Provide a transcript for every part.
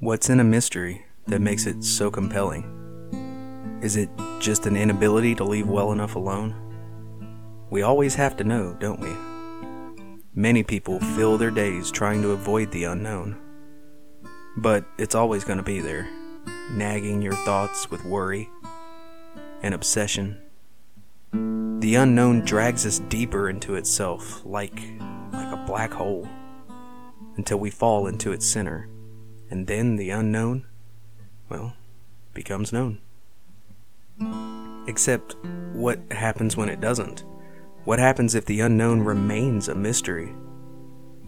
What's in a mystery that makes it so compelling? Is it just an inability to leave well enough alone? We always have to know, don't we? Many people fill their days trying to avoid the unknown. But it's always going to be there, nagging your thoughts with worry and obsession. The unknown drags us deeper into itself, like, like a black hole, until we fall into its center and then the unknown, well, becomes known. Except, what happens when it doesn't? What happens if the unknown remains a mystery?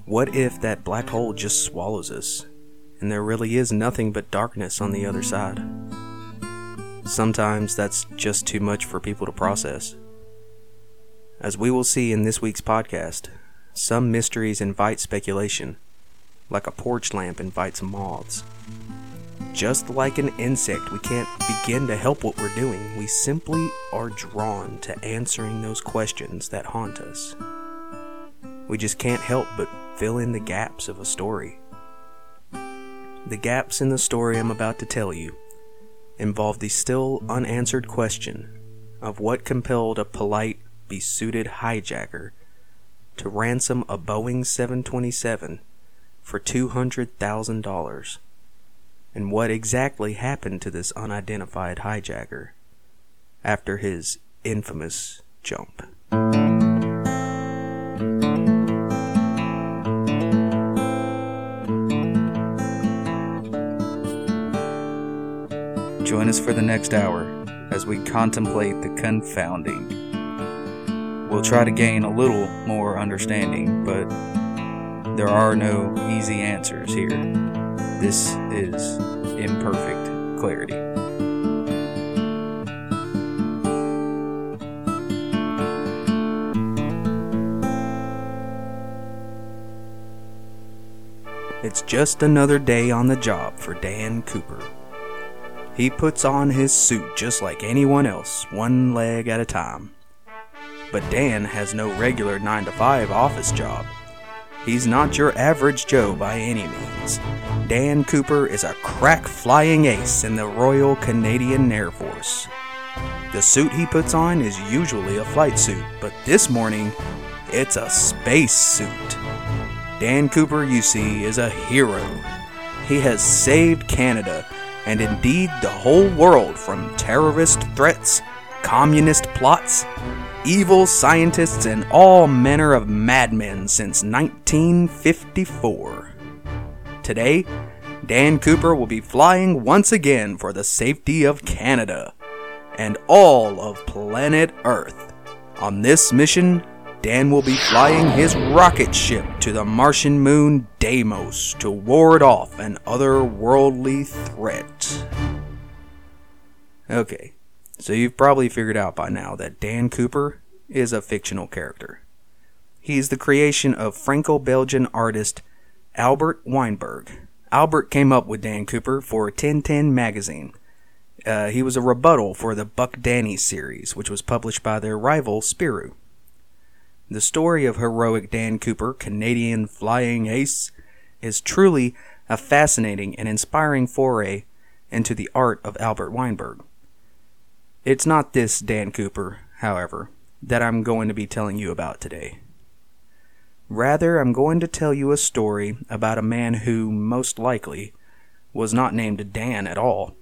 What if that black hole just swallows us, and there really is nothing but darkness on the other side? Sometimes that's just too much for people to process. As we will see in this week's podcast, some mysteries invite speculation like a porch lamp invites moths. Just like an insect, we can't begin to help what we're doing. We simply are drawn to answering those questions that haunt us. We just can't help but fill in the gaps of a story. The gaps in the story I'm about to tell you involve the still unanswered question of what compelled a polite, besuited hijacker to ransom a Boeing 727 for $200,000. And what exactly happened to this unidentified hijacker after his infamous jump? Join us for the next hour as we contemplate the confounding. We'll try to gain a little more understanding, but there are no easy answers here. This is imperfect clarity. It's just another day on the job for Dan Cooper. He puts on his suit just like anyone else, one leg at a time. But Dan has no regular 9 to 5 office job. He's not your average Joe by any means. Dan Cooper is a crack flying ace in the Royal Canadian Air Force. The suit he puts on is usually a flight suit, but this morning, it's a space suit. Dan Cooper, you see, is a hero. He has saved Canada, and indeed the whole world from terrorist threats, communist plots, evil scientists, and all manner of madmen since 1954. Today, Dan Cooper will be flying once again for the safety of Canada and all of planet Earth. On this mission, Dan will be flying his rocket ship to the Martian moon Deimos to ward off an otherworldly threat. Okay, so you've probably figured out by now that Dan Cooper is a fictional character. He is the creation of Franco Belgian artist Albert Weinberg. Albert came up with Dan Cooper for Tintin magazine. Uh, he was a rebuttal for the Buck Danny series, which was published by their rival Spirou. The story of heroic Dan Cooper, Canadian flying ace, is truly a fascinating and inspiring foray into the art of Albert Weinberg. It's not this Dan Cooper, however, that I'm going to be telling you about today. Rather, I'm going to tell you a story about a man who, most likely, was not named Dan at all.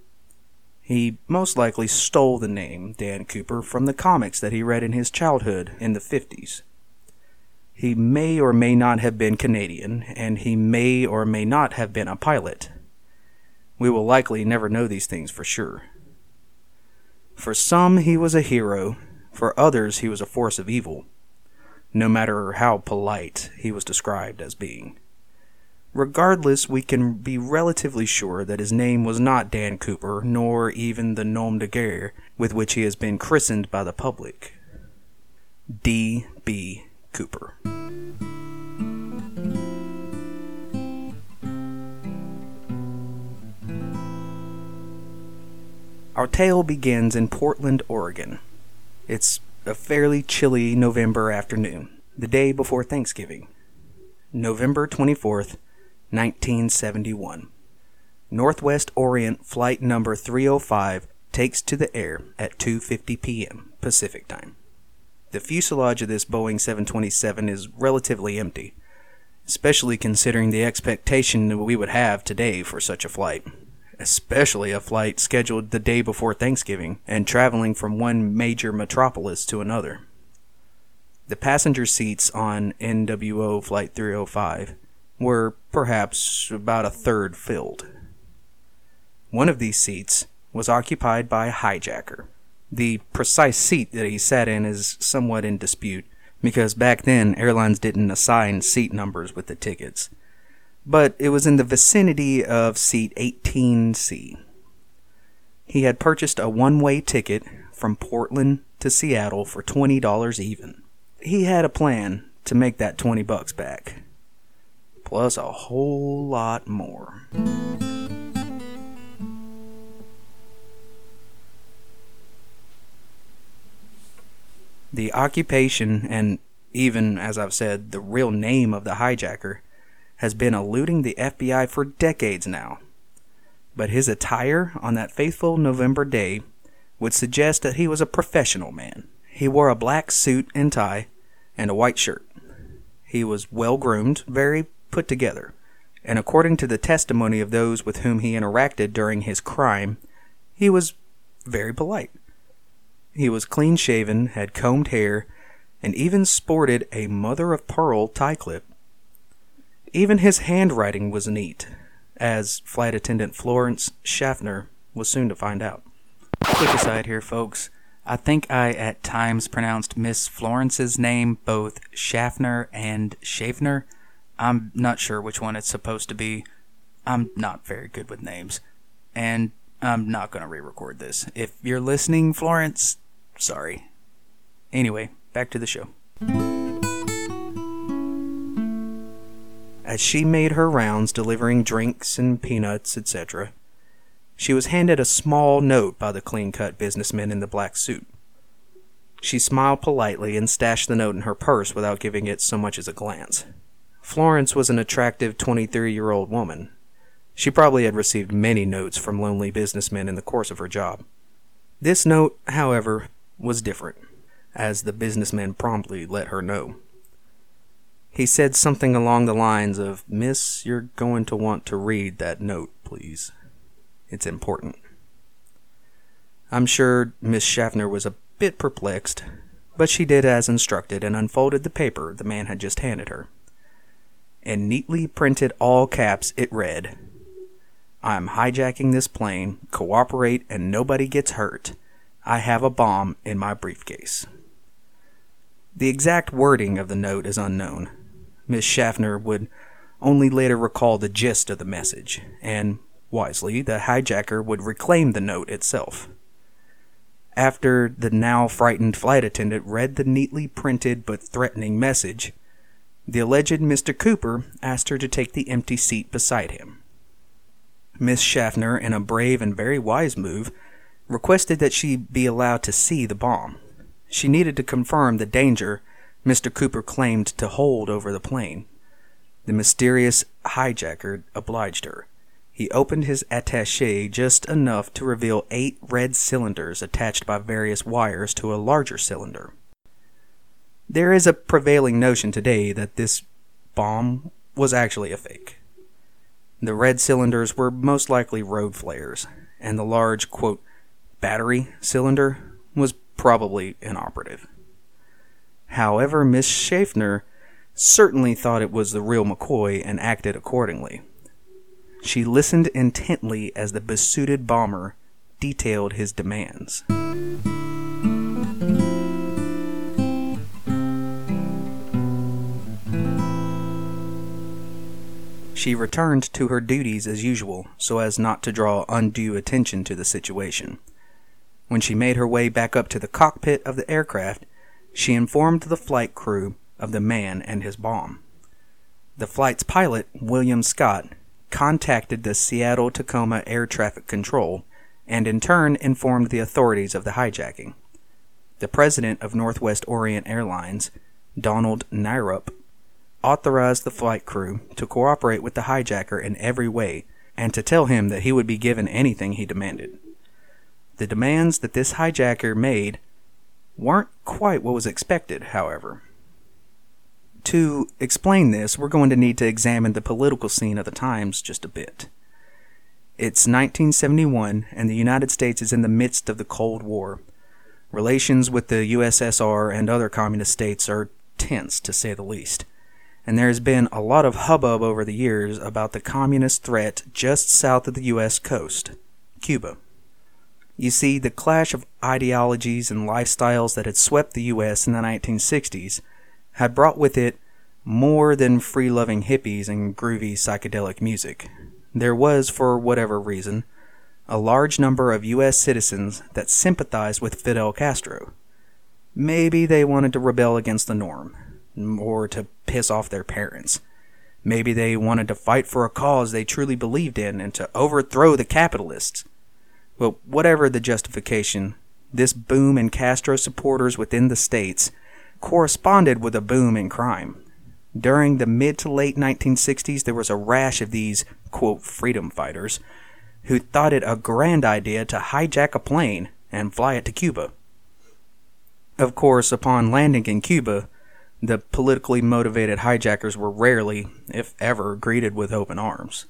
He most likely stole the name Dan Cooper from the comics that he read in his childhood in the 50s. He may or may not have been Canadian, and he may or may not have been a pilot. We will likely never know these things for sure. For some, he was a hero. For others, he was a force of evil, no matter how polite he was described as being. Regardless, we can be relatively sure that his name was not Dan Cooper, nor even the nom de guerre with which he has been christened by the public. D. B. Cooper. Our tale begins in Portland, Oregon. It's a fairly chilly November afternoon, the day before Thanksgiving. November 24th, 1971. Northwest Orient flight number 305 takes to the air at 2:50 p.m. Pacific time. The fuselage of this Boeing 727 is relatively empty, especially considering the expectation that we would have today for such a flight, especially a flight scheduled the day before Thanksgiving and traveling from one major metropolis to another. The passenger seats on NWO Flight 305 were perhaps about a third filled. One of these seats was occupied by a hijacker. The precise seat that he sat in is somewhat in dispute, because back then airlines didn't assign seat numbers with the tickets. But it was in the vicinity of seat 18C. He had purchased a one way ticket from Portland to Seattle for $20 even. He had a plan to make that 20 bucks back, plus a whole lot more. The occupation, and even, as I've said, the real name of the hijacker, has been eluding the FBI for decades now. But his attire on that faithful November day would suggest that he was a professional man. He wore a black suit and tie and a white shirt. He was well groomed, very put together, and according to the testimony of those with whom he interacted during his crime, he was very polite. He was clean shaven, had combed hair, and even sported a mother of pearl tie clip. Even his handwriting was neat, as flight attendant Florence Schaffner was soon to find out. Quick aside here, folks. I think I at times pronounced Miss Florence's name both Schaffner and Schaffner. I'm not sure which one it's supposed to be. I'm not very good with names. And I'm not going to re record this. If you're listening, Florence, Sorry. Anyway, back to the show. As she made her rounds delivering drinks and peanuts, etc., she was handed a small note by the clean cut businessman in the black suit. She smiled politely and stashed the note in her purse without giving it so much as a glance. Florence was an attractive 23 year old woman. She probably had received many notes from lonely businessmen in the course of her job. This note, however, was different, as the businessman promptly let her know. He said something along the lines of, Miss, you're going to want to read that note, please. It's important. I'm sure Miss Schaffner was a bit perplexed, but she did as instructed and unfolded the paper the man had just handed her. In neatly printed all caps, it read, I'm hijacking this plane, cooperate, and nobody gets hurt. I have a bomb in my briefcase. The exact wording of the note is unknown. Miss Schaffner would only later recall the gist of the message, and, wisely, the hijacker would reclaim the note itself. After the now frightened flight attendant read the neatly printed but threatening message, the alleged Mr. Cooper asked her to take the empty seat beside him. Miss Schaffner, in a brave and very wise move, requested that she be allowed to see the bomb. She needed to confirm the danger Mr. Cooper claimed to hold over the plane. The mysterious hijacker obliged her. He opened his attache just enough to reveal eight red cylinders attached by various wires to a larger cylinder. There is a prevailing notion today that this bomb was actually a fake. The red cylinders were most likely road flares, and the large, quote, battery cylinder was probably inoperative. However, Miss Schaffner certainly thought it was the real McCoy and acted accordingly. She listened intently as the besuited bomber detailed his demands. She returned to her duties as usual so as not to draw undue attention to the situation. When she made her way back up to the cockpit of the aircraft, she informed the flight crew of the man and his bomb. The flight's pilot, William Scott, contacted the Seattle Tacoma Air Traffic Control and in turn informed the authorities of the hijacking. The president of Northwest Orient Airlines, Donald Nyrop, authorized the flight crew to cooperate with the hijacker in every way and to tell him that he would be given anything he demanded. The demands that this hijacker made weren't quite what was expected, however. To explain this, we're going to need to examine the political scene of the times just a bit. It's 1971, and the United States is in the midst of the Cold War. Relations with the USSR and other communist states are tense, to say the least. And there has been a lot of hubbub over the years about the communist threat just south of the U.S. coast Cuba. You see, the clash of ideologies and lifestyles that had swept the U.S. in the 1960s had brought with it more than free loving hippies and groovy psychedelic music. There was, for whatever reason, a large number of U.S. citizens that sympathized with Fidel Castro. Maybe they wanted to rebel against the norm, or to piss off their parents. Maybe they wanted to fight for a cause they truly believed in and to overthrow the capitalists. Well, whatever the justification, this boom in Castro supporters within the states corresponded with a boom in crime. During the mid to late 1960s, there was a rash of these, quote, freedom fighters who thought it a grand idea to hijack a plane and fly it to Cuba. Of course, upon landing in Cuba, the politically motivated hijackers were rarely, if ever, greeted with open arms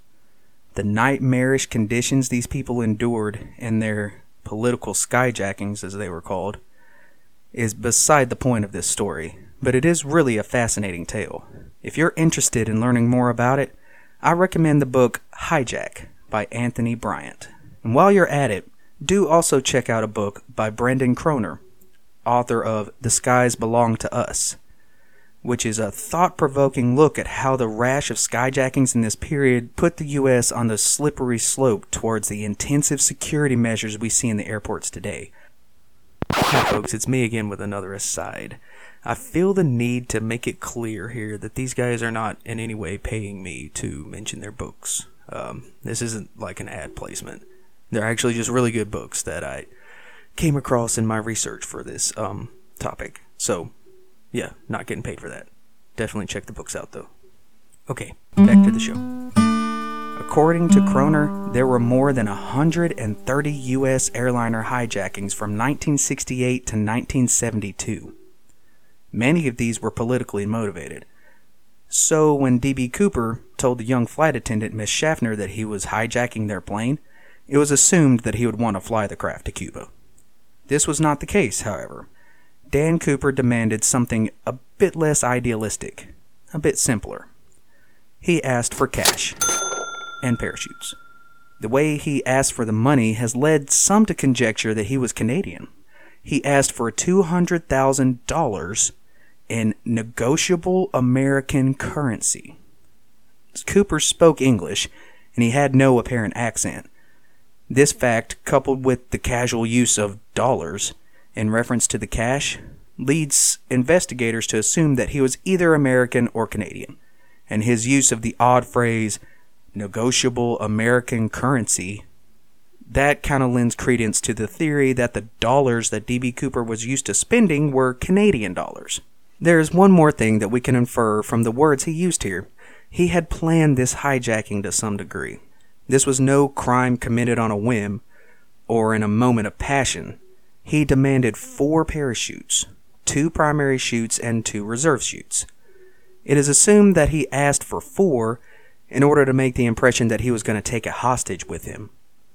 the nightmarish conditions these people endured in their political skyjackings, as they were called, is beside the point of this story, but it is really a fascinating tale. If you're interested in learning more about it, I recommend the book Hijack by Anthony Bryant. And while you're at it, do also check out a book by Brendan Koerner, author of The Skies Belong to Us which is a thought provoking look at how the rash of skyjackings in this period put the U.S. on the slippery slope towards the intensive security measures we see in the airports today. Hi, folks, it's me again with another aside. I feel the need to make it clear here that these guys are not in any way paying me to mention their books. Um, this isn't like an ad placement. They're actually just really good books that I came across in my research for this um, topic. So, yeah, not getting paid for that. Definitely check the books out though. Okay, back to the show. According to Koerner, there were more than 130 U.S. airliner hijackings from 1968 to 1972. Many of these were politically motivated. So when D.B. Cooper told the young flight attendant, Miss Schaffner, that he was hijacking their plane, it was assumed that he would want to fly the craft to Cuba. This was not the case, however. Dan Cooper demanded something a bit less idealistic, a bit simpler. He asked for cash and parachutes. The way he asked for the money has led some to conjecture that he was Canadian. He asked for $200,000 in negotiable American currency. Cooper spoke English, and he had no apparent accent. This fact, coupled with the casual use of dollars, in reference to the cash leads investigators to assume that he was either American or Canadian, and his use of the odd phrase negotiable American currency that kind of lends credence to the theory that the dollars that DB Cooper was used to spending were Canadian dollars. There is one more thing that we can infer from the words he used here. He had planned this hijacking to some degree. This was no crime committed on a whim or in a moment of passion he demanded four parachutes, two primary chutes, and two reserve chutes. It is assumed that he asked for four in order to make the impression that he was going to take a hostage with him.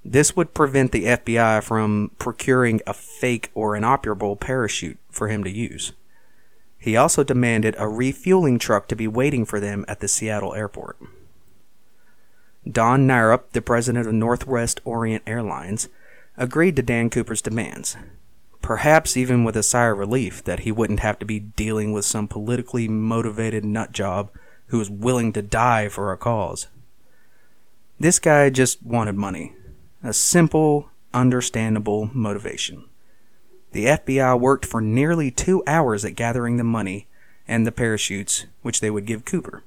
This would prevent the FBI from procuring a fake or inoperable parachute for him to use. He also demanded a refueling truck to be waiting for them at the Seattle airport. Don Nyrop, the president of Northwest Orient Airlines, agreed to Dan Cooper's demands perhaps even with a sigh of relief that he wouldn't have to be dealing with some politically motivated nutjob who was willing to die for a cause. This guy just wanted money. A simple, understandable motivation. The FBI worked for nearly two hours at gathering the money and the parachutes which they would give Cooper.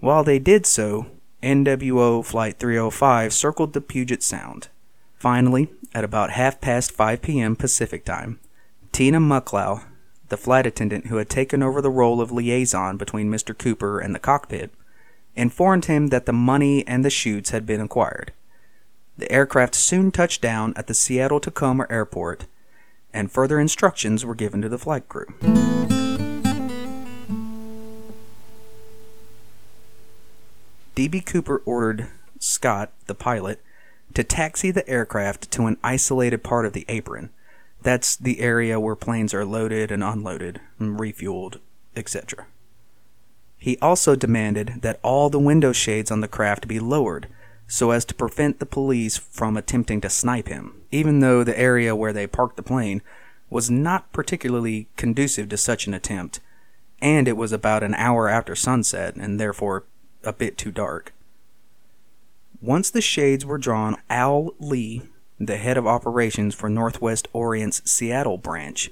While they did so, NWO Flight 305 circled the Puget Sound. Finally, at about half past 5 p.m. Pacific time, Tina Mucklow, the flight attendant who had taken over the role of liaison between Mr. Cooper and the cockpit, informed him that the money and the chutes had been acquired. The aircraft soon touched down at the Seattle Tacoma airport, and further instructions were given to the flight crew. D.B. Cooper ordered Scott, the pilot, to taxi the aircraft to an isolated part of the apron. That's the area where planes are loaded and unloaded, and refueled, etc. He also demanded that all the window shades on the craft be lowered so as to prevent the police from attempting to snipe him, even though the area where they parked the plane was not particularly conducive to such an attempt, and it was about an hour after sunset and therefore a bit too dark. Once the shades were drawn, Al Lee, the head of operations for Northwest Orient's Seattle branch,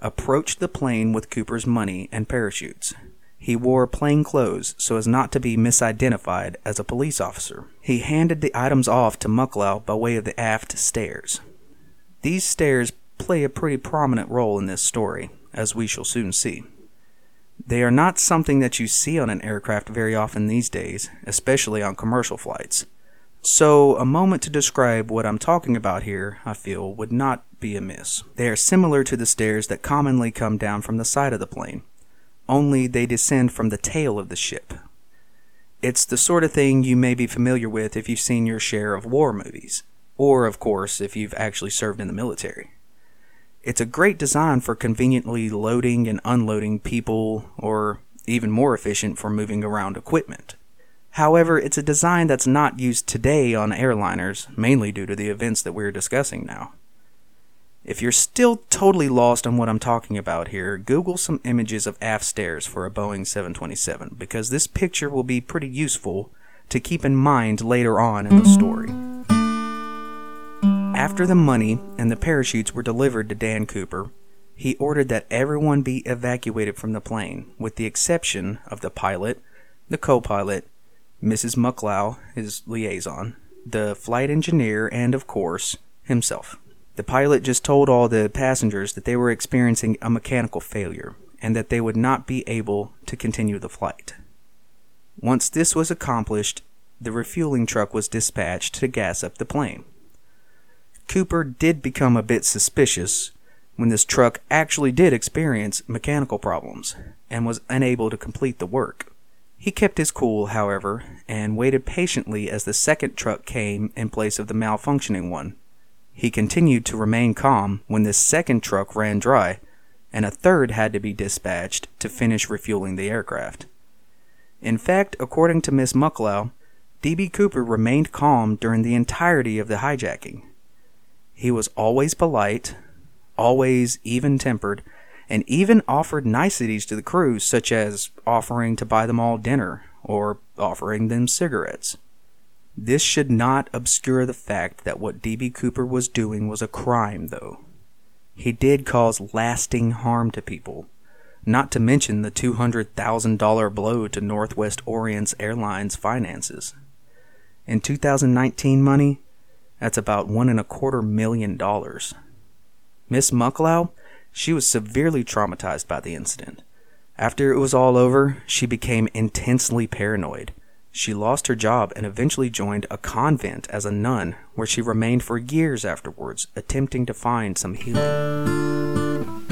approached the plane with Cooper's money and parachutes. He wore plain clothes so as not to be misidentified as a police officer. He handed the items off to Mucklow by way of the aft stairs. These stairs play a pretty prominent role in this story, as we shall soon see. They are not something that you see on an aircraft very often these days, especially on commercial flights. So, a moment to describe what I'm talking about here, I feel, would not be amiss. They are similar to the stairs that commonly come down from the side of the plane, only they descend from the tail of the ship. It's the sort of thing you may be familiar with if you've seen your share of war movies, or, of course, if you've actually served in the military. It's a great design for conveniently loading and unloading people, or even more efficient for moving around equipment. However, it's a design that's not used today on airliners, mainly due to the events that we're discussing now. If you're still totally lost on what I'm talking about here, Google some images of aft stairs for a Boeing 727 because this picture will be pretty useful to keep in mind later on in the story. After the money and the parachutes were delivered to Dan Cooper, he ordered that everyone be evacuated from the plane, with the exception of the pilot, the co pilot, Mrs. Mucklow, his liaison, the flight engineer, and, of course, himself. The pilot just told all the passengers that they were experiencing a mechanical failure and that they would not be able to continue the flight. Once this was accomplished, the refueling truck was dispatched to gas up the plane. Cooper did become a bit suspicious when this truck actually did experience mechanical problems and was unable to complete the work. He kept his cool, however, and waited patiently as the second truck came in place of the malfunctioning one. He continued to remain calm when this second truck ran dry, and a third had to be dispatched to finish refueling the aircraft. In fact, according to Miss Mucklow, D.B. Cooper remained calm during the entirety of the hijacking. He was always polite, always even tempered, and even offered niceties to the crew, such as offering to buy them all dinner or offering them cigarettes. This should not obscure the fact that what D.B. Cooper was doing was a crime, though. He did cause lasting harm to people, not to mention the $200,000 blow to Northwest Orient's airlines finances. In 2019 money, that's about one and a quarter million dollars. Miss Mucklow, she was severely traumatized by the incident. After it was all over, she became intensely paranoid she lost her job and eventually joined a convent as a nun, where she remained for years afterwards, attempting to find some healing.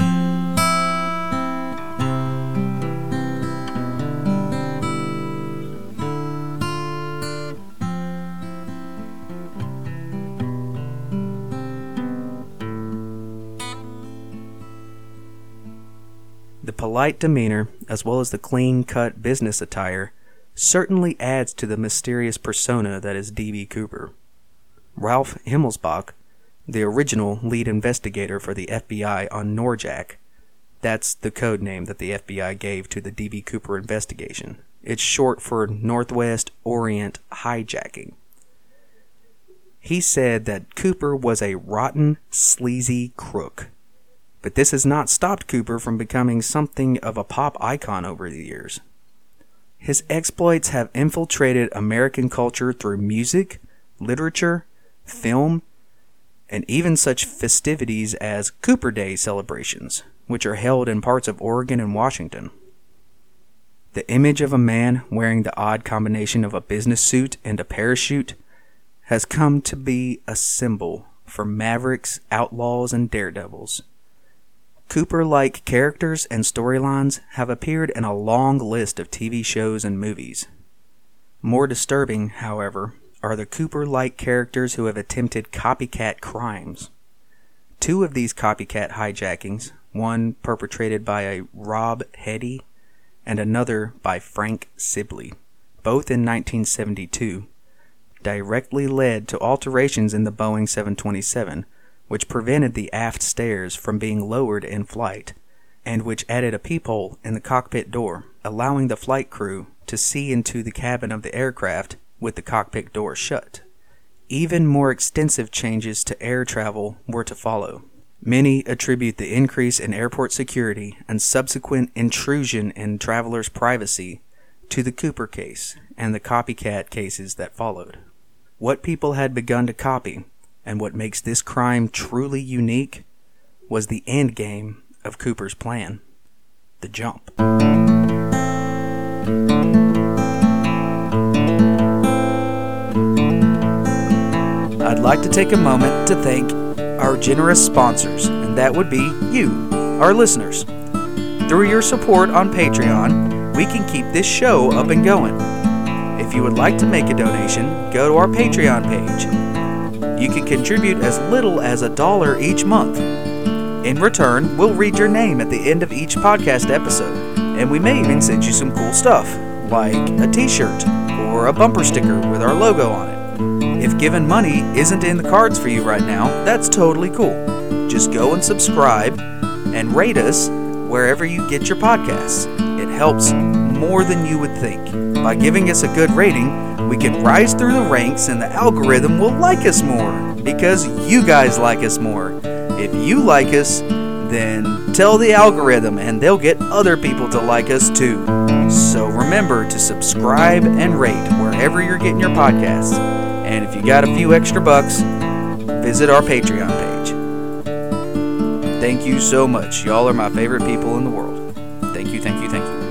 The polite demeanor, as well as the clean cut business attire, certainly adds to the mysterious persona that is D.B. Cooper. Ralph Himmelsbach, the original lead investigator for the FBI on Norjak, that's the code name that the FBI gave to the D.B. Cooper investigation. It's short for Northwest Orient hijacking. He said that Cooper was a rotten, sleazy crook. But this has not stopped Cooper from becoming something of a pop icon over the years. His exploits have infiltrated American culture through music, literature, film, and even such festivities as Cooper Day celebrations, which are held in parts of Oregon and Washington. The image of a man wearing the odd combination of a business suit and a parachute has come to be a symbol for mavericks, outlaws, and daredevils. Cooper like characters and storylines have appeared in a long list of TV shows and movies. More disturbing, however, are the Cooper like characters who have attempted copycat crimes. Two of these copycat hijackings, one perpetrated by a Rob Heady and another by Frank Sibley, both in 1972, directly led to alterations in the Boeing 727 which prevented the aft stairs from being lowered in flight, and which added a peephole in the cockpit door, allowing the flight crew to see into the cabin of the aircraft with the cockpit door shut. Even more extensive changes to air travel were to follow. Many attribute the increase in airport security and subsequent intrusion in travelers' privacy to the Cooper case and the copycat cases that followed. What people had begun to copy and what makes this crime truly unique was the end game of Cooper's plan the jump. I'd like to take a moment to thank our generous sponsors, and that would be you, our listeners. Through your support on Patreon, we can keep this show up and going. If you would like to make a donation, go to our Patreon page you can contribute as little as a dollar each month. In return, we'll read your name at the end of each podcast episode, and we may even send you some cool stuff, like a t shirt or a bumper sticker with our logo on it. If given money isn't in the cards for you right now, that's totally cool. Just go and subscribe and rate us wherever you get your podcasts. It helps more than you would think. By giving us a good rating, we can rise through the ranks and the algorithm will like us more because you guys like us more. If you like us, then tell the algorithm and they'll get other people to like us too. So remember to subscribe and rate wherever you're getting your podcasts. And if you got a few extra bucks, visit our Patreon page. Thank you so much. Y'all are my favorite people in the world. Thank you, thank you, thank you.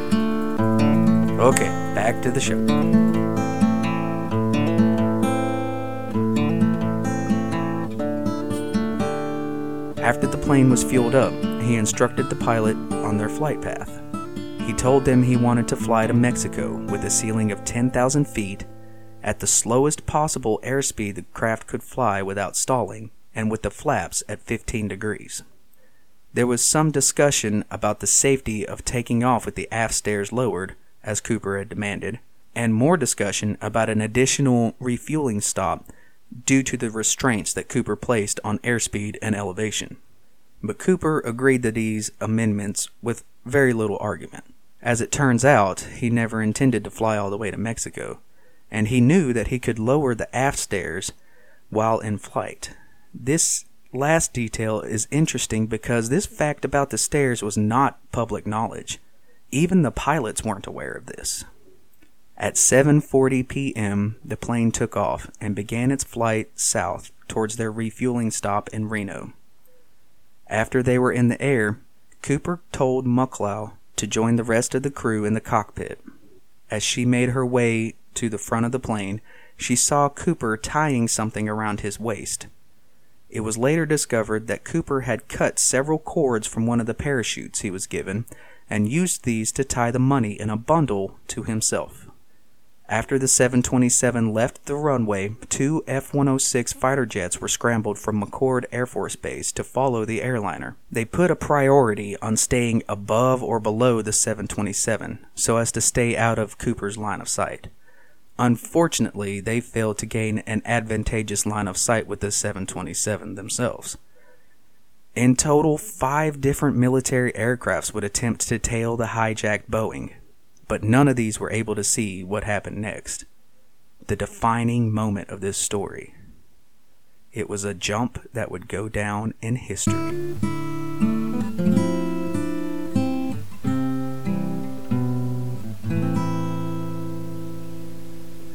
Okay, back to the show. After the plane was fueled up, he instructed the pilot on their flight path. He told them he wanted to fly to Mexico with a ceiling of 10,000 feet at the slowest possible airspeed the craft could fly without stalling and with the flaps at 15 degrees. There was some discussion about the safety of taking off with the aft stairs lowered, as Cooper had demanded, and more discussion about an additional refueling stop due to the restraints that Cooper placed on airspeed and elevation. But Cooper agreed to these amendments with very little argument. As it turns out, he never intended to fly all the way to Mexico, and he knew that he could lower the aft stairs while in flight. This last detail is interesting because this fact about the stairs was not public knowledge. Even the pilots weren't aware of this. At 7:40 p.m., the plane took off and began its flight south towards their refueling stop in Reno. After they were in the air, Cooper told Mucklow to join the rest of the crew in the cockpit. As she made her way to the front of the plane, she saw Cooper tying something around his waist. It was later discovered that Cooper had cut several cords from one of the parachutes he was given and used these to tie the money in a bundle to himself. After the 727 left the runway, two F 106 fighter jets were scrambled from McChord Air Force Base to follow the airliner. They put a priority on staying above or below the 727 so as to stay out of Cooper's line of sight. Unfortunately, they failed to gain an advantageous line of sight with the 727 themselves. In total, five different military aircrafts would attempt to tail the hijacked Boeing, but none of these were able to see what happened next. The defining moment of this story. It was a jump that would go down in history.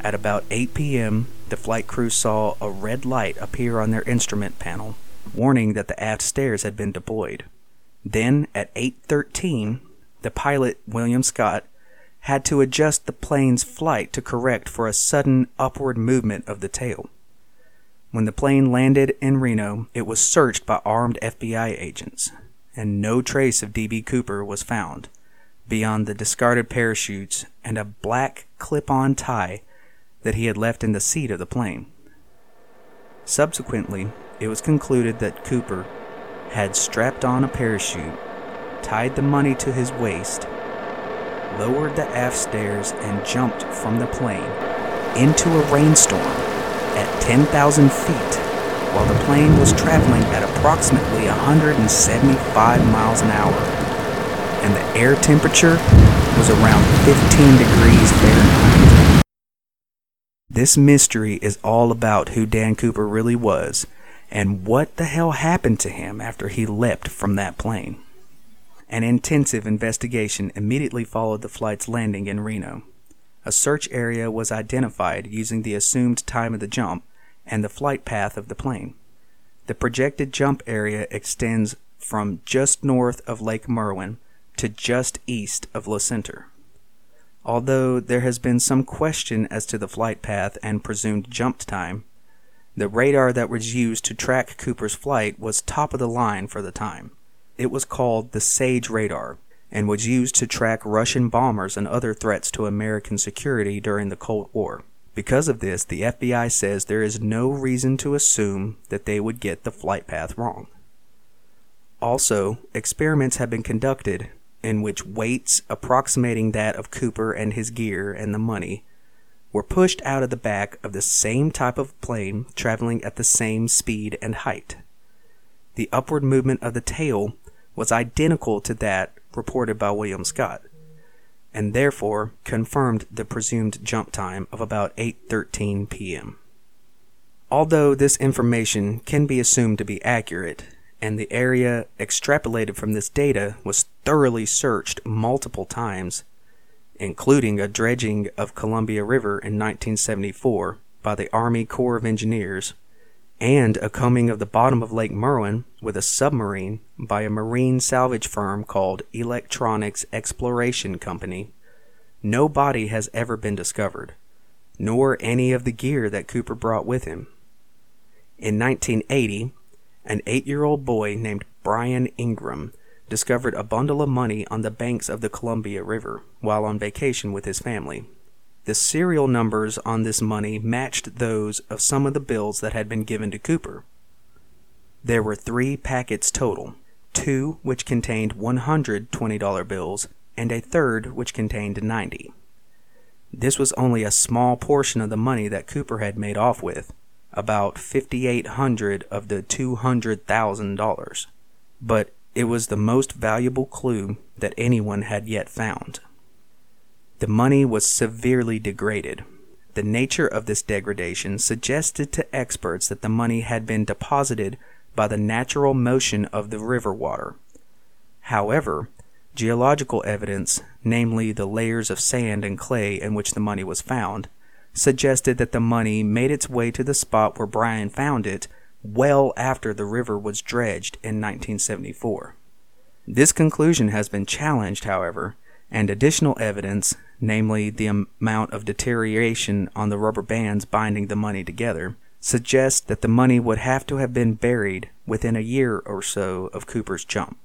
At about 8 p.m., the flight crew saw a red light appear on their instrument panel warning that the aft stairs had been deployed. Then at 8:13, the pilot William Scott had to adjust the plane's flight to correct for a sudden upward movement of the tail. When the plane landed in Reno, it was searched by armed FBI agents, and no trace of D.B. Cooper was found beyond the discarded parachutes and a black clip on tie that he had left in the seat of the plane. Subsequently, it was concluded that Cooper had strapped on a parachute, tied the money to his waist, lowered the aft stairs, and jumped from the plane into a rainstorm at 10,000 feet while the plane was traveling at approximately 175 miles an hour and the air temperature was around 15 degrees Fahrenheit. This mystery is all about who Dan Cooper really was and what the hell happened to him after he leapt from that plane. An intensive investigation immediately followed the flight's landing in Reno. A search area was identified using the assumed time of the jump and the flight path of the plane. The projected jump area extends from just north of Lake Merwin to just east of La Center. Although there has been some question as to the flight path and presumed jump time, the radar that was used to track Cooper's flight was top of the line for the time. It was called the SAGE radar and was used to track Russian bombers and other threats to American security during the Cold War. Because of this, the FBI says there is no reason to assume that they would get the flight path wrong. Also, experiments have been conducted in which weights approximating that of Cooper and his gear and the money were pushed out of the back of the same type of plane traveling at the same speed and height. The upward movement of the tail was identical to that reported by William Scott, and therefore confirmed the presumed jump time of about 8:13 p.m. Although this information can be assumed to be accurate, and the area extrapolated from this data was thoroughly searched multiple times, including a dredging of Columbia River in 1974 by the Army Corps of Engineers, and a combing of the bottom of Lake Merwin with a submarine by a marine salvage firm called Electronics Exploration Company, no body has ever been discovered, nor any of the gear that Cooper brought with him. In 1980, an eight year old boy named Brian Ingram discovered a bundle of money on the banks of the Columbia River while on vacation with his family. The serial numbers on this money matched those of some of the bills that had been given to Cooper. There were three packets total two which contained $120 bills, and a third which contained 90. This was only a small portion of the money that Cooper had made off with, about 5800 of the $200,000, but it was the most valuable clue that anyone had yet found. The money was severely degraded. The nature of this degradation suggested to experts that the money had been deposited by the natural motion of the river water. However, geological evidence, namely the layers of sand and clay in which the money was found, suggested that the money made its way to the spot where Brian found it well after the river was dredged in 1974. This conclusion has been challenged, however, and additional evidence, namely the amount of deterioration on the rubber bands binding the money together, suggests that the money would have to have been buried within a year or so of Cooper's jump.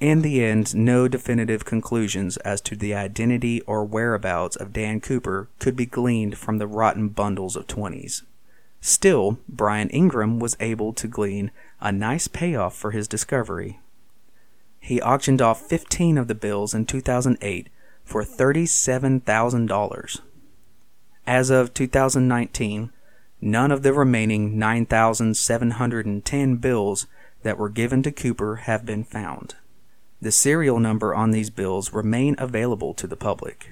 In the end, no definitive conclusions as to the identity or whereabouts of Dan Cooper could be gleaned from the rotten bundles of 20s. Still, Brian Ingram was able to glean a nice payoff for his discovery. He auctioned off 15 of the bills in 2008 for $37,000. As of 2019, none of the remaining 9,710 bills that were given to Cooper have been found. The serial number on these bills remain available to the public.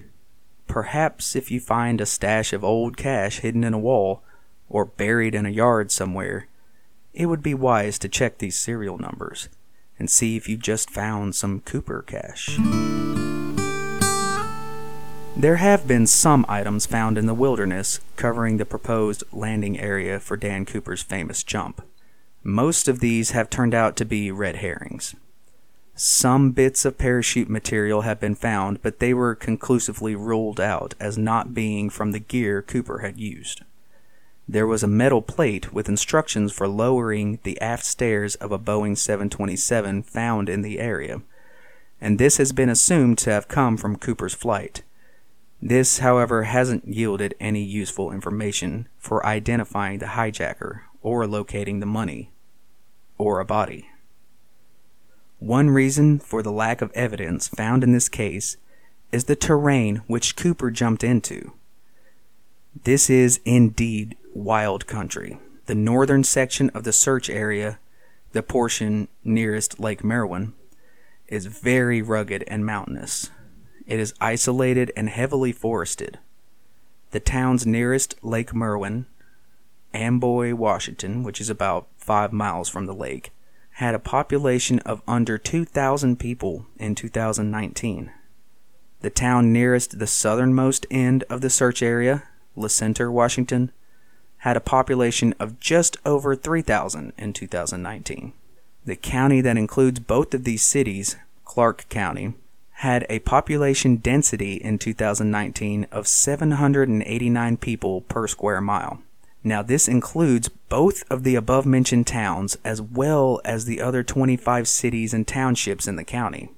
Perhaps if you find a stash of old cash hidden in a wall or buried in a yard somewhere, it would be wise to check these serial numbers and see if you just found some Cooper cash. There have been some items found in the wilderness covering the proposed landing area for Dan Cooper's famous jump. Most of these have turned out to be red herrings. Some bits of parachute material have been found, but they were conclusively ruled out as not being from the gear Cooper had used. There was a metal plate with instructions for lowering the aft stairs of a Boeing 727 found in the area, and this has been assumed to have come from Cooper's flight. This, however, hasn't yielded any useful information for identifying the hijacker or locating the money or a body. One reason for the lack of evidence found in this case is the terrain which Cooper jumped into. This is indeed wild country. The northern section of the search area, the portion nearest Lake Merwin, is very rugged and mountainous. It is isolated and heavily forested. The towns nearest Lake Merwin, Amboy, Washington, which is about five miles from the lake, had a population of under 2,000 people in 2019. The town nearest the southernmost end of the search area, La Center, Washington, had a population of just over 3,000 in 2019. The county that includes both of these cities, Clark County, had a population density in 2019 of 789 people per square mile. Now, this includes both of the above mentioned towns as well as the other 25 cities and townships in the county.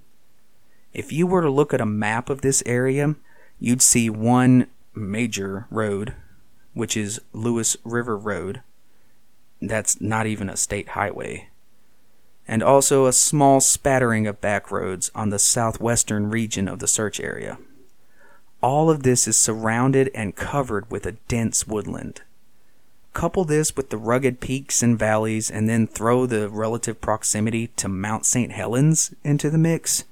If you were to look at a map of this area, you'd see one major road, which is Lewis River Road. That's not even a state highway. And also a small spattering of back roads on the southwestern region of the search area. All of this is surrounded and covered with a dense woodland. Couple this with the rugged peaks and valleys, and then throw the relative proximity to Mount St. Helens into the mix,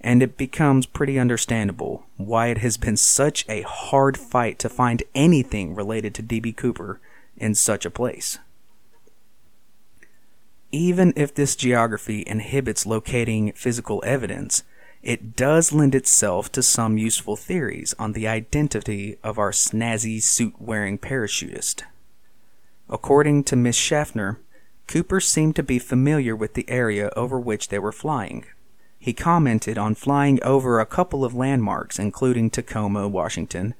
and it becomes pretty understandable why it has been such a hard fight to find anything related to D.B. Cooper in such a place. Even if this geography inhibits locating physical evidence, it does lend itself to some useful theories on the identity of our snazzy suit wearing parachutist. According to Miss Schaffner, Cooper seemed to be familiar with the area over which they were flying. He commented on flying over a couple of landmarks, including Tacoma, Washington,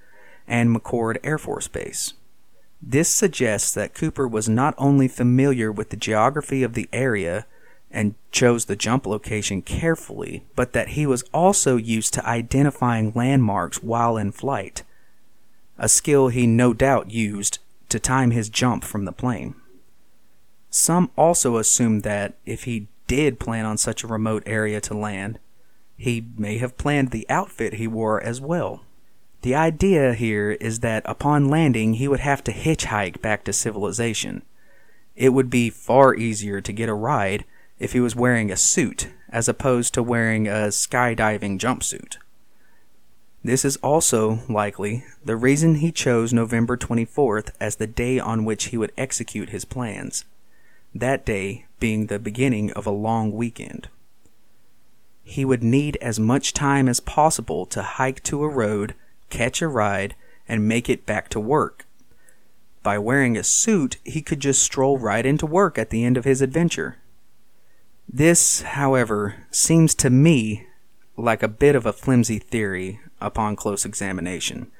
and McChord Air Force Base. This suggests that Cooper was not only familiar with the geography of the area and chose the jump location carefully, but that he was also used to identifying landmarks while in flight, a skill he no doubt used to time his jump from the plane. Some also assume that if he did plan on such a remote area to land, he may have planned the outfit he wore as well. The idea here is that upon landing, he would have to hitchhike back to civilization. It would be far easier to get a ride if he was wearing a suit as opposed to wearing a skydiving jumpsuit. This is also, likely, the reason he chose November 24th as the day on which he would execute his plans, that day being the beginning of a long weekend. He would need as much time as possible to hike to a road, catch a ride, and make it back to work. By wearing a suit, he could just stroll right into work at the end of his adventure. This, however, seems to me like a bit of a flimsy theory upon close examination.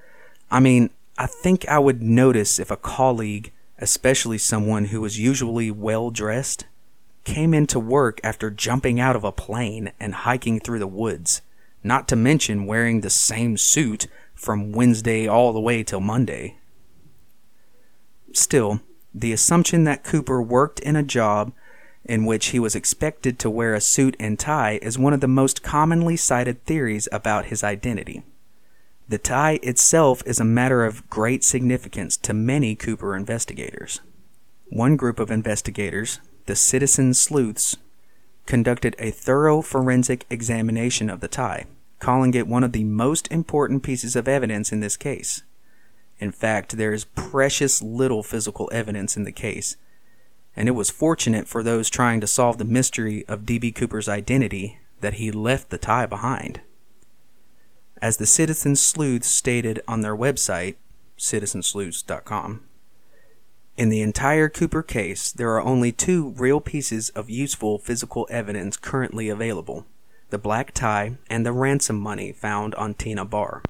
I mean, I think I would notice if a colleague, especially someone who was usually well dressed, came into work after jumping out of a plane and hiking through the woods, not to mention wearing the same suit from Wednesday all the way till Monday. Still, the assumption that Cooper worked in a job in which he was expected to wear a suit and tie is one of the most commonly cited theories about his identity. The tie itself is a matter of great significance to many Cooper investigators. One group of investigators, the Citizen Sleuths, conducted a thorough forensic examination of the tie, calling it one of the most important pieces of evidence in this case. In fact, there is precious little physical evidence in the case, and it was fortunate for those trying to solve the mystery of D.B. Cooper's identity that he left the tie behind. As the Citizen Sleuths stated on their website, citizensleuths.com, in the entire Cooper case, there are only two real pieces of useful physical evidence currently available the black tie, and the ransom money found on Tena Bar.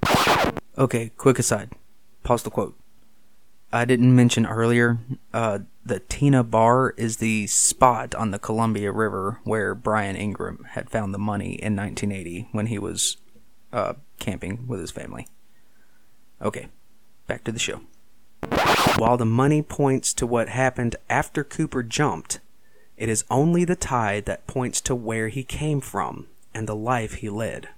Okay, quick aside. Pause the quote. I didn't mention earlier, uh, the Tena Bar is the spot on the Columbia River where Brian Ingram had found the money in 1980 when he was uh, camping with his family. Okay, back to the show. While the money points to what happened after Cooper jumped, it is only the tide that points to where he came from and the life he led.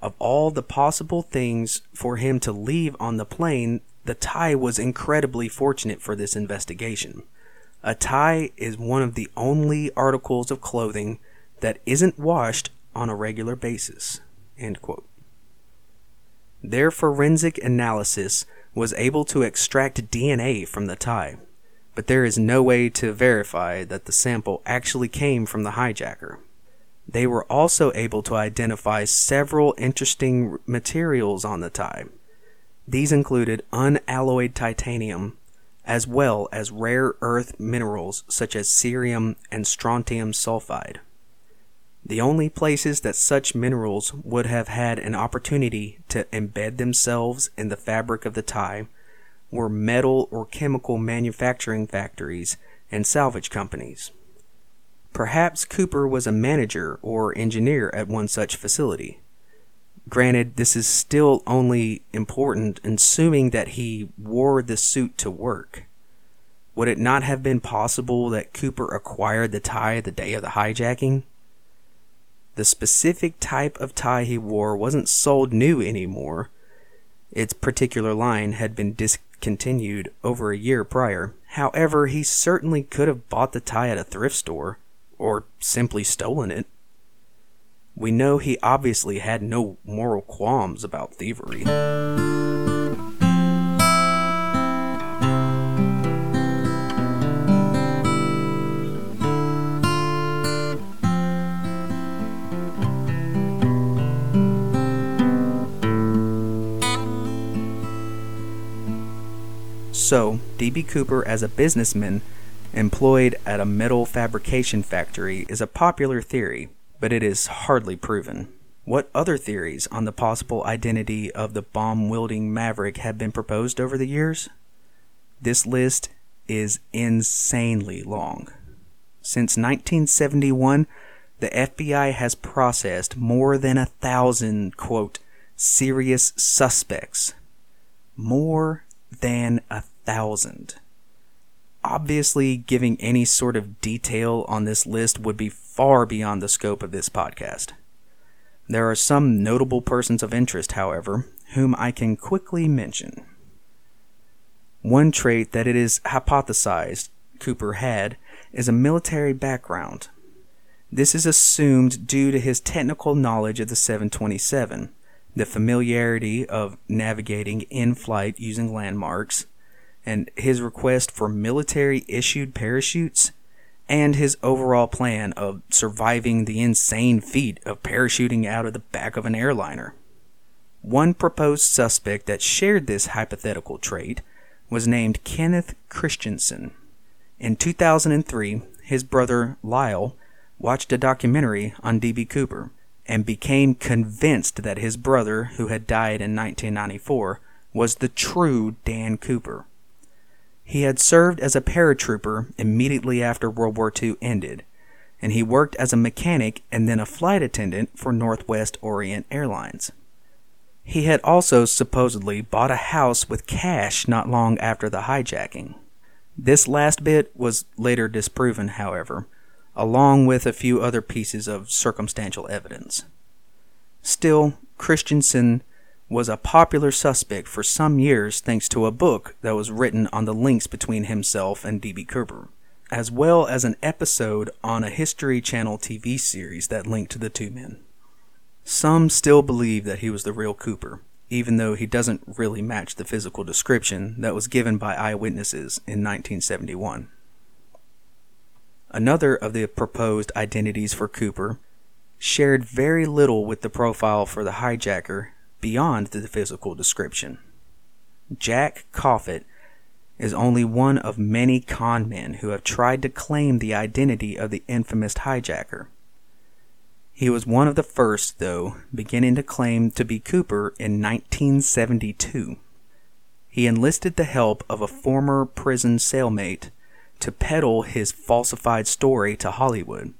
Of all the possible things for him to leave on the plane, the tie was incredibly fortunate for this investigation. A tie is one of the only articles of clothing that isn't washed on a regular basis. Their forensic analysis was able to extract DNA from the tie, but there is no way to verify that the sample actually came from the hijacker. They were also able to identify several interesting materials on the tie. These included unalloyed titanium, as well as rare earth minerals such as cerium and strontium sulfide. The only places that such minerals would have had an opportunity to embed themselves in the fabric of the tie were metal or chemical manufacturing factories and salvage companies. Perhaps Cooper was a manager or engineer at one such facility. Granted, this is still only important assuming that he wore the suit to work. Would it not have been possible that Cooper acquired the tie the day of the hijacking? The specific type of tie he wore wasn't sold new anymore. Its particular line had been discontinued over a year prior. However, he certainly could have bought the tie at a thrift store or simply stolen it. We know he obviously had no moral qualms about thievery. So, D.B. Cooper, as a businessman, employed at a metal fabrication factory is a popular theory, but it is hardly proven. What other theories on the possible identity of the bomb wielding maverick have been proposed over the years? This list is insanely long. Since 1971, the FBI has processed more than a thousand, quote, serious suspects. More than a thousand. Obviously, giving any sort of detail on this list would be far beyond the scope of this podcast. There are some notable persons of interest, however, whom I can quickly mention. One trait that it is hypothesized Cooper had is a military background. This is assumed due to his technical knowledge of the 727, the familiarity of navigating in flight using landmarks, and his request for military issued parachutes and his overall plan of surviving the insane feat of parachuting out of the back of an airliner. One proposed suspect that shared this hypothetical trait was named Kenneth Christiansen. In 2003, his brother Lyle watched a documentary on D.B. Cooper and became convinced that his brother, who had died in 1994, was the true Dan Cooper. He had served as a paratrooper immediately after World War II ended, and he worked as a mechanic and then a flight attendant for Northwest Orient Airlines. He had also supposedly bought a house with cash not long after the hijacking. This last bit was later disproven, however, along with a few other pieces of circumstantial evidence. Still, Christiansen was a popular suspect for some years thanks to a book that was written on the links between himself and D.B. Cooper, as well as an episode on a History Channel TV series that linked the two men. Some still believe that he was the real Cooper, even though he doesn't really match the physical description that was given by eyewitnesses in 1971. Another of the proposed identities for Cooper shared very little with the profile for the hijacker beyond the physical description. Jack Coffelt is only one of many con men who have tried to claim the identity of the infamous hijacker. He was one of the first, though, beginning to claim to be Cooper in 1972. He enlisted the help of a former prison cellmate to peddle his falsified story to Hollywood.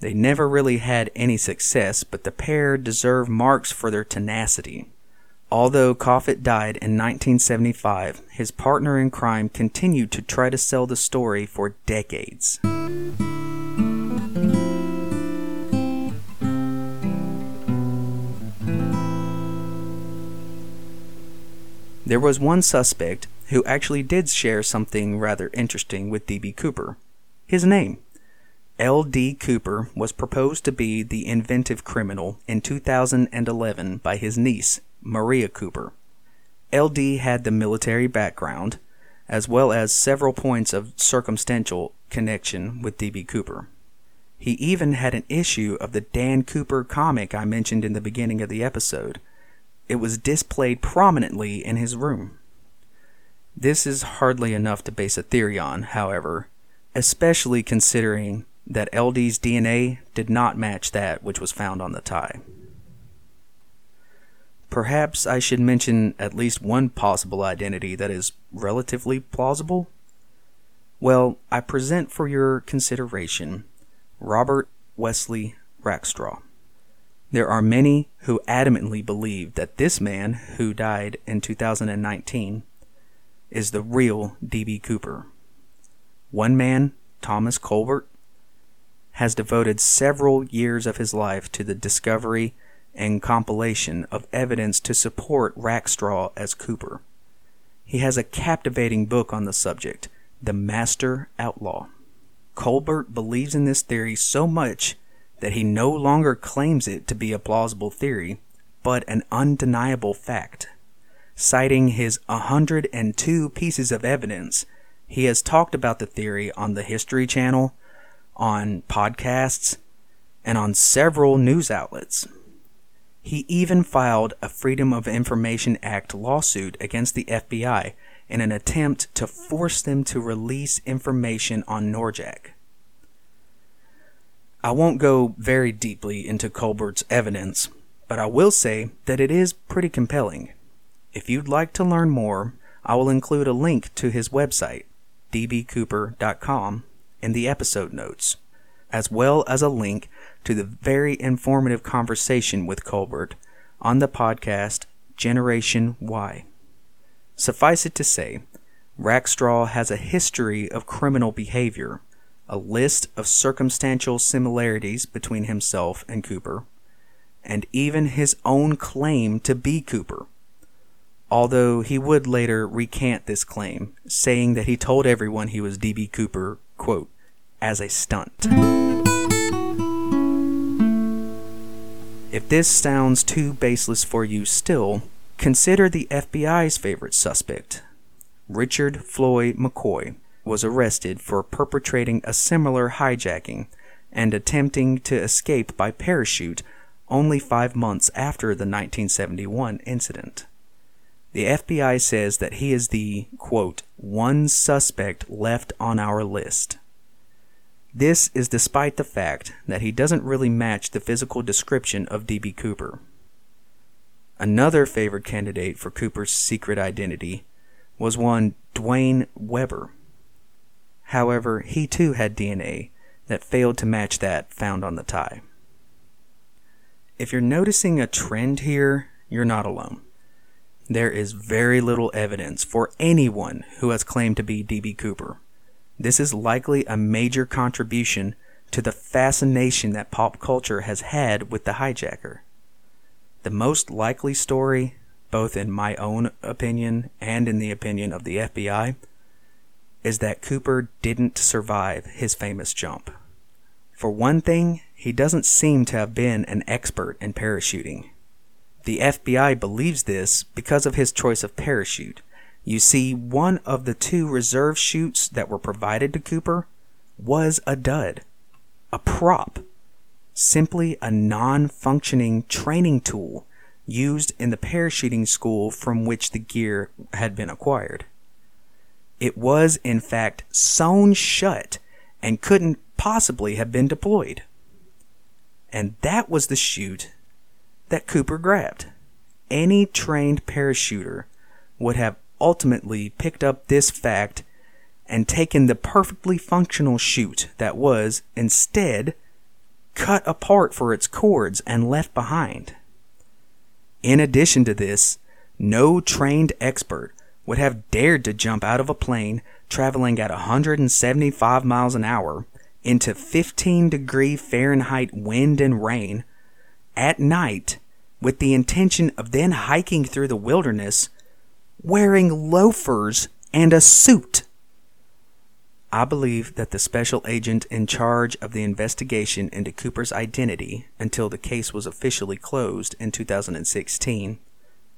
They never really had any success, but the pair deserve marks for their tenacity. Although Coffelt died in 1975, his partner in crime continued to try to sell the story for decades. There was one suspect who actually did share something rather interesting with D.B. Cooper. His name. L.D. Cooper was proposed to be the inventive criminal in 2011 by his niece, Marla Cooper. L.D. had the military background, as well as several points of circumstantial connection with D.B. Cooper. He even had an issue of the Dan Cooper comic I mentioned in the beginning of the episode, it was displayed prominently in his room. This is hardly enough to base a theory on, however, especially considering that LD's DNA did not match that which was found on the tie. Perhaps I should mention at least one possible identity that is relatively plausible. Well, I present for your consideration Robert Wesley Rackstraw. There are many who adamantly believe that this man, who died in 2019, is the real D.B. Cooper. One man, Thomas Colbert, has devoted several years of his life to the discovery and compilation of evidence to support Rackstraw as Cooper. He has a captivating book on the subject, The Master Outlaw. Colbert believes in this theory so much that he no longer claims it to be a plausible theory, but an undeniable fact. Citing his 102 pieces of evidence, he has talked about the theory on the History Channel, on podcasts, and on several news outlets. He even filed a Freedom of Information Act lawsuit against the FBI in an attempt to force them to release information on Norjak. I won't go very deeply into Colbert's evidence, but I will say that it is pretty compelling. If you'd like to learn more, I will include a link to his website, dbcooper.com, in the episode notes, as well as a link to the very informative conversation with Colbert on the podcast Generation Why. Suffice it to say, Rackstraw has a history of criminal behavior a list of circumstantial similarities between himself and Cooper, and even his own claim to be Cooper. Although he would later recant this claim, saying that he told everyone he was D.B. Cooper, quote, as a stunt. If this sounds too baseless for you still, consider the FBI's favorite suspect, Richard Floyd McCoy, was arrested for perpetrating a similar hijacking and attempting to escape by parachute only five months after the 1971 incident. The FBI says that he is the, quote, one suspect left on our list. This is despite the fact that he doesn't really match the physical description of D.B. Cooper. Another favored candidate for Cooper's secret identity was one Duane Weber. However, he too had DNA that failed to match that found on the tie. If you're noticing a trend here, you're not alone. There is very little evidence for anyone who has claimed to be D.B. Cooper. This is likely a major contribution to the fascination that pop culture has had with the hijacker. The most likely story, both in my own opinion and in the opinion of the FBI, is that Cooper didn't survive his famous jump. For one thing, he doesn't seem to have been an expert in parachuting. The FBI believes this because of his choice of parachute. You see, one of the two reserve chutes that were provided to Cooper was a dud, a prop, simply a non functioning training tool used in the parachuting school from which the gear had been acquired. It was, in fact, sewn shut and couldn't possibly have been deployed. And that was the chute that Cooper grabbed. Any trained parachuter would have ultimately picked up this fact and taken the perfectly functional chute that was, instead, cut apart for its cords and left behind. In addition to this, no trained expert would have dared to jump out of a plane traveling at 175 miles an hour into 15 degree Fahrenheit wind and rain at night with the intention of then hiking through the wilderness wearing loafers and a suit. I believe that the special agent in charge of the investigation into Cooper's identity until the case was officially closed in 2016,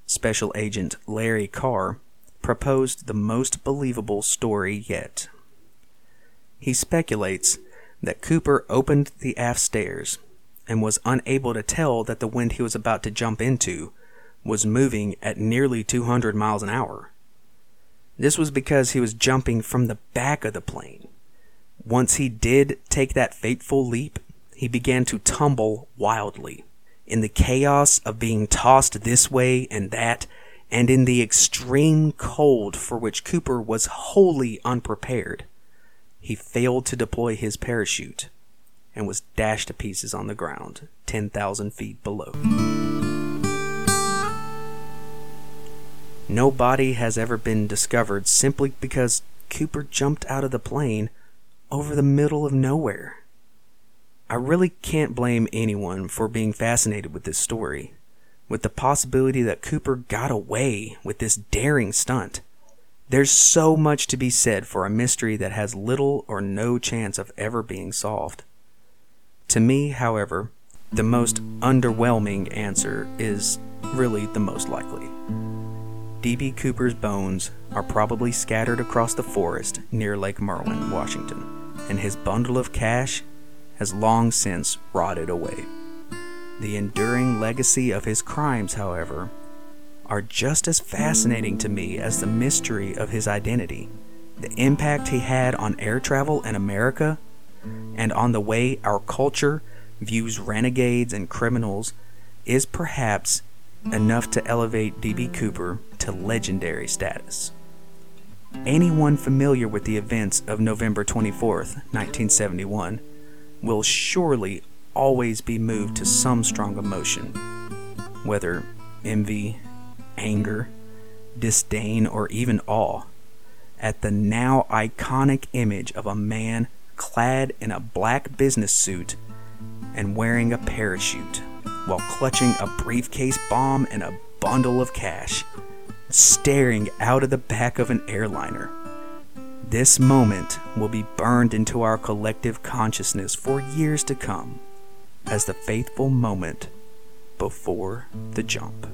Special Agent Larry Carr, proposed the most believable story yet. He speculates that Cooper opened the aft stairs and was unable to tell that the wind he was about to jump into was moving at nearly 200 miles an hour. This was because he was jumping from the back of the plane. Once he did take that fateful leap, he began to tumble wildly. In the chaos of being tossed this way and that, and in the extreme cold for which Cooper was wholly unprepared, he failed to deploy his parachute and was dashed to pieces on the ground 10,000 feet below. No body has ever been discovered simply because Cooper jumped out of the plane over the middle of nowhere. I really can't blame anyone for being fascinated with this story, with the possibility that Cooper got away with this daring stunt. There's so much to be said for a mystery that has little or no chance of ever being solved. To me, however, the most underwhelming answer is really the most likely. D.B. Cooper's bones are probably scattered across the forest near Lake Merwin, Washington, and his bundle of cash has long since rotted away. The enduring legacy of his crimes, however, are just as fascinating to me as the mystery of his identity, the impact he had on air travel in America, and on the way our culture views renegades and criminals is perhaps enough to elevate D.B. Cooper to legendary status. Anyone familiar with the events of November 24th, 1971, will surely always be moved to some strong emotion, whether envy, anger, disdain, or even awe, at the now iconic image of a man clad in a black business suit and wearing a parachute while clutching a briefcase bomb and a bundle of cash staring out of the back of an airliner. This moment will be burned into our collective consciousness for years to come as the faithful moment before the jump.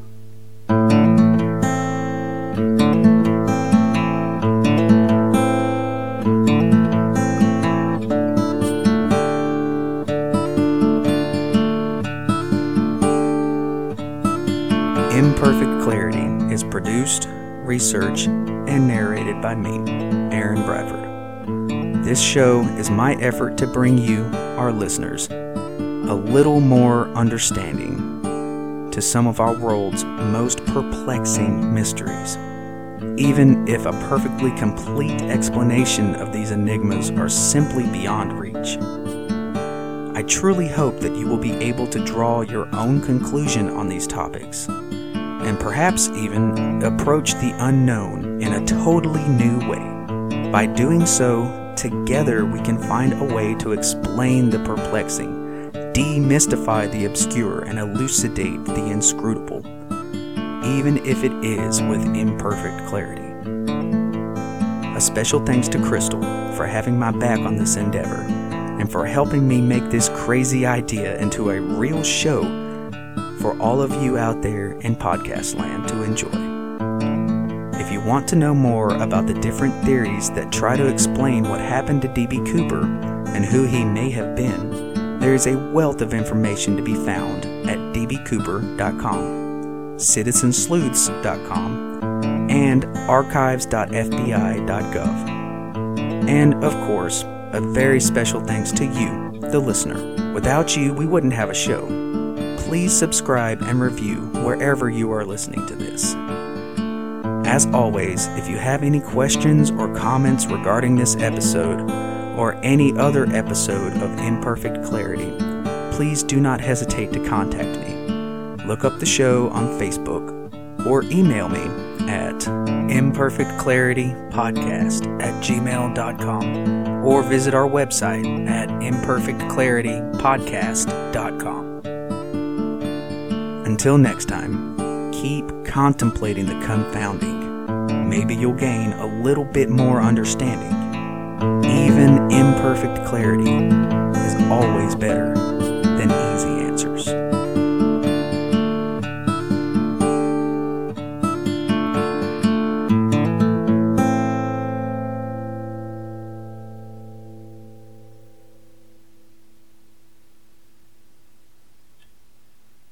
Produced, researched, and narrated by me, Aaron Bradford. This show is my effort to bring you, our listeners, a little more understanding to some of our world's most perplexing mysteries. Even if a perfectly complete explanation of these enigmas are simply beyond reach. I truly hope that you will be able to draw your own conclusion on these topics and perhaps even approach the unknown in a totally new way. By doing so, together we can find a way to explain the perplexing, demystify the obscure, and elucidate the inscrutable, even if it is with imperfect clarity. A special thanks to Crystal for having my back on this endeavor and for helping me make this crazy idea into a real show for all of you out there in podcast land to enjoy. If you want to know more about the different theories that try to explain what happened to D.B. Cooper and who he may have been, there is a wealth of information to be found at dbcooper.com, citizensleuths.com, and archives.fbi.gov. And of course, a very special thanks to you, the listener Without you, we wouldn't have a show. Please subscribe and review wherever you are listening to this. As always, if you have any questions or comments regarding this episode or any other episode of Imperfect Clarity, please do not hesitate to contact me. Look up the show on Facebook or email me at imperfectclaritypodcast at gmail.com or visit our website at imperfectclaritypodcast.com. Until next time, keep contemplating the confounding. Maybe you'll gain a little bit more understanding. Even imperfect clarity is always better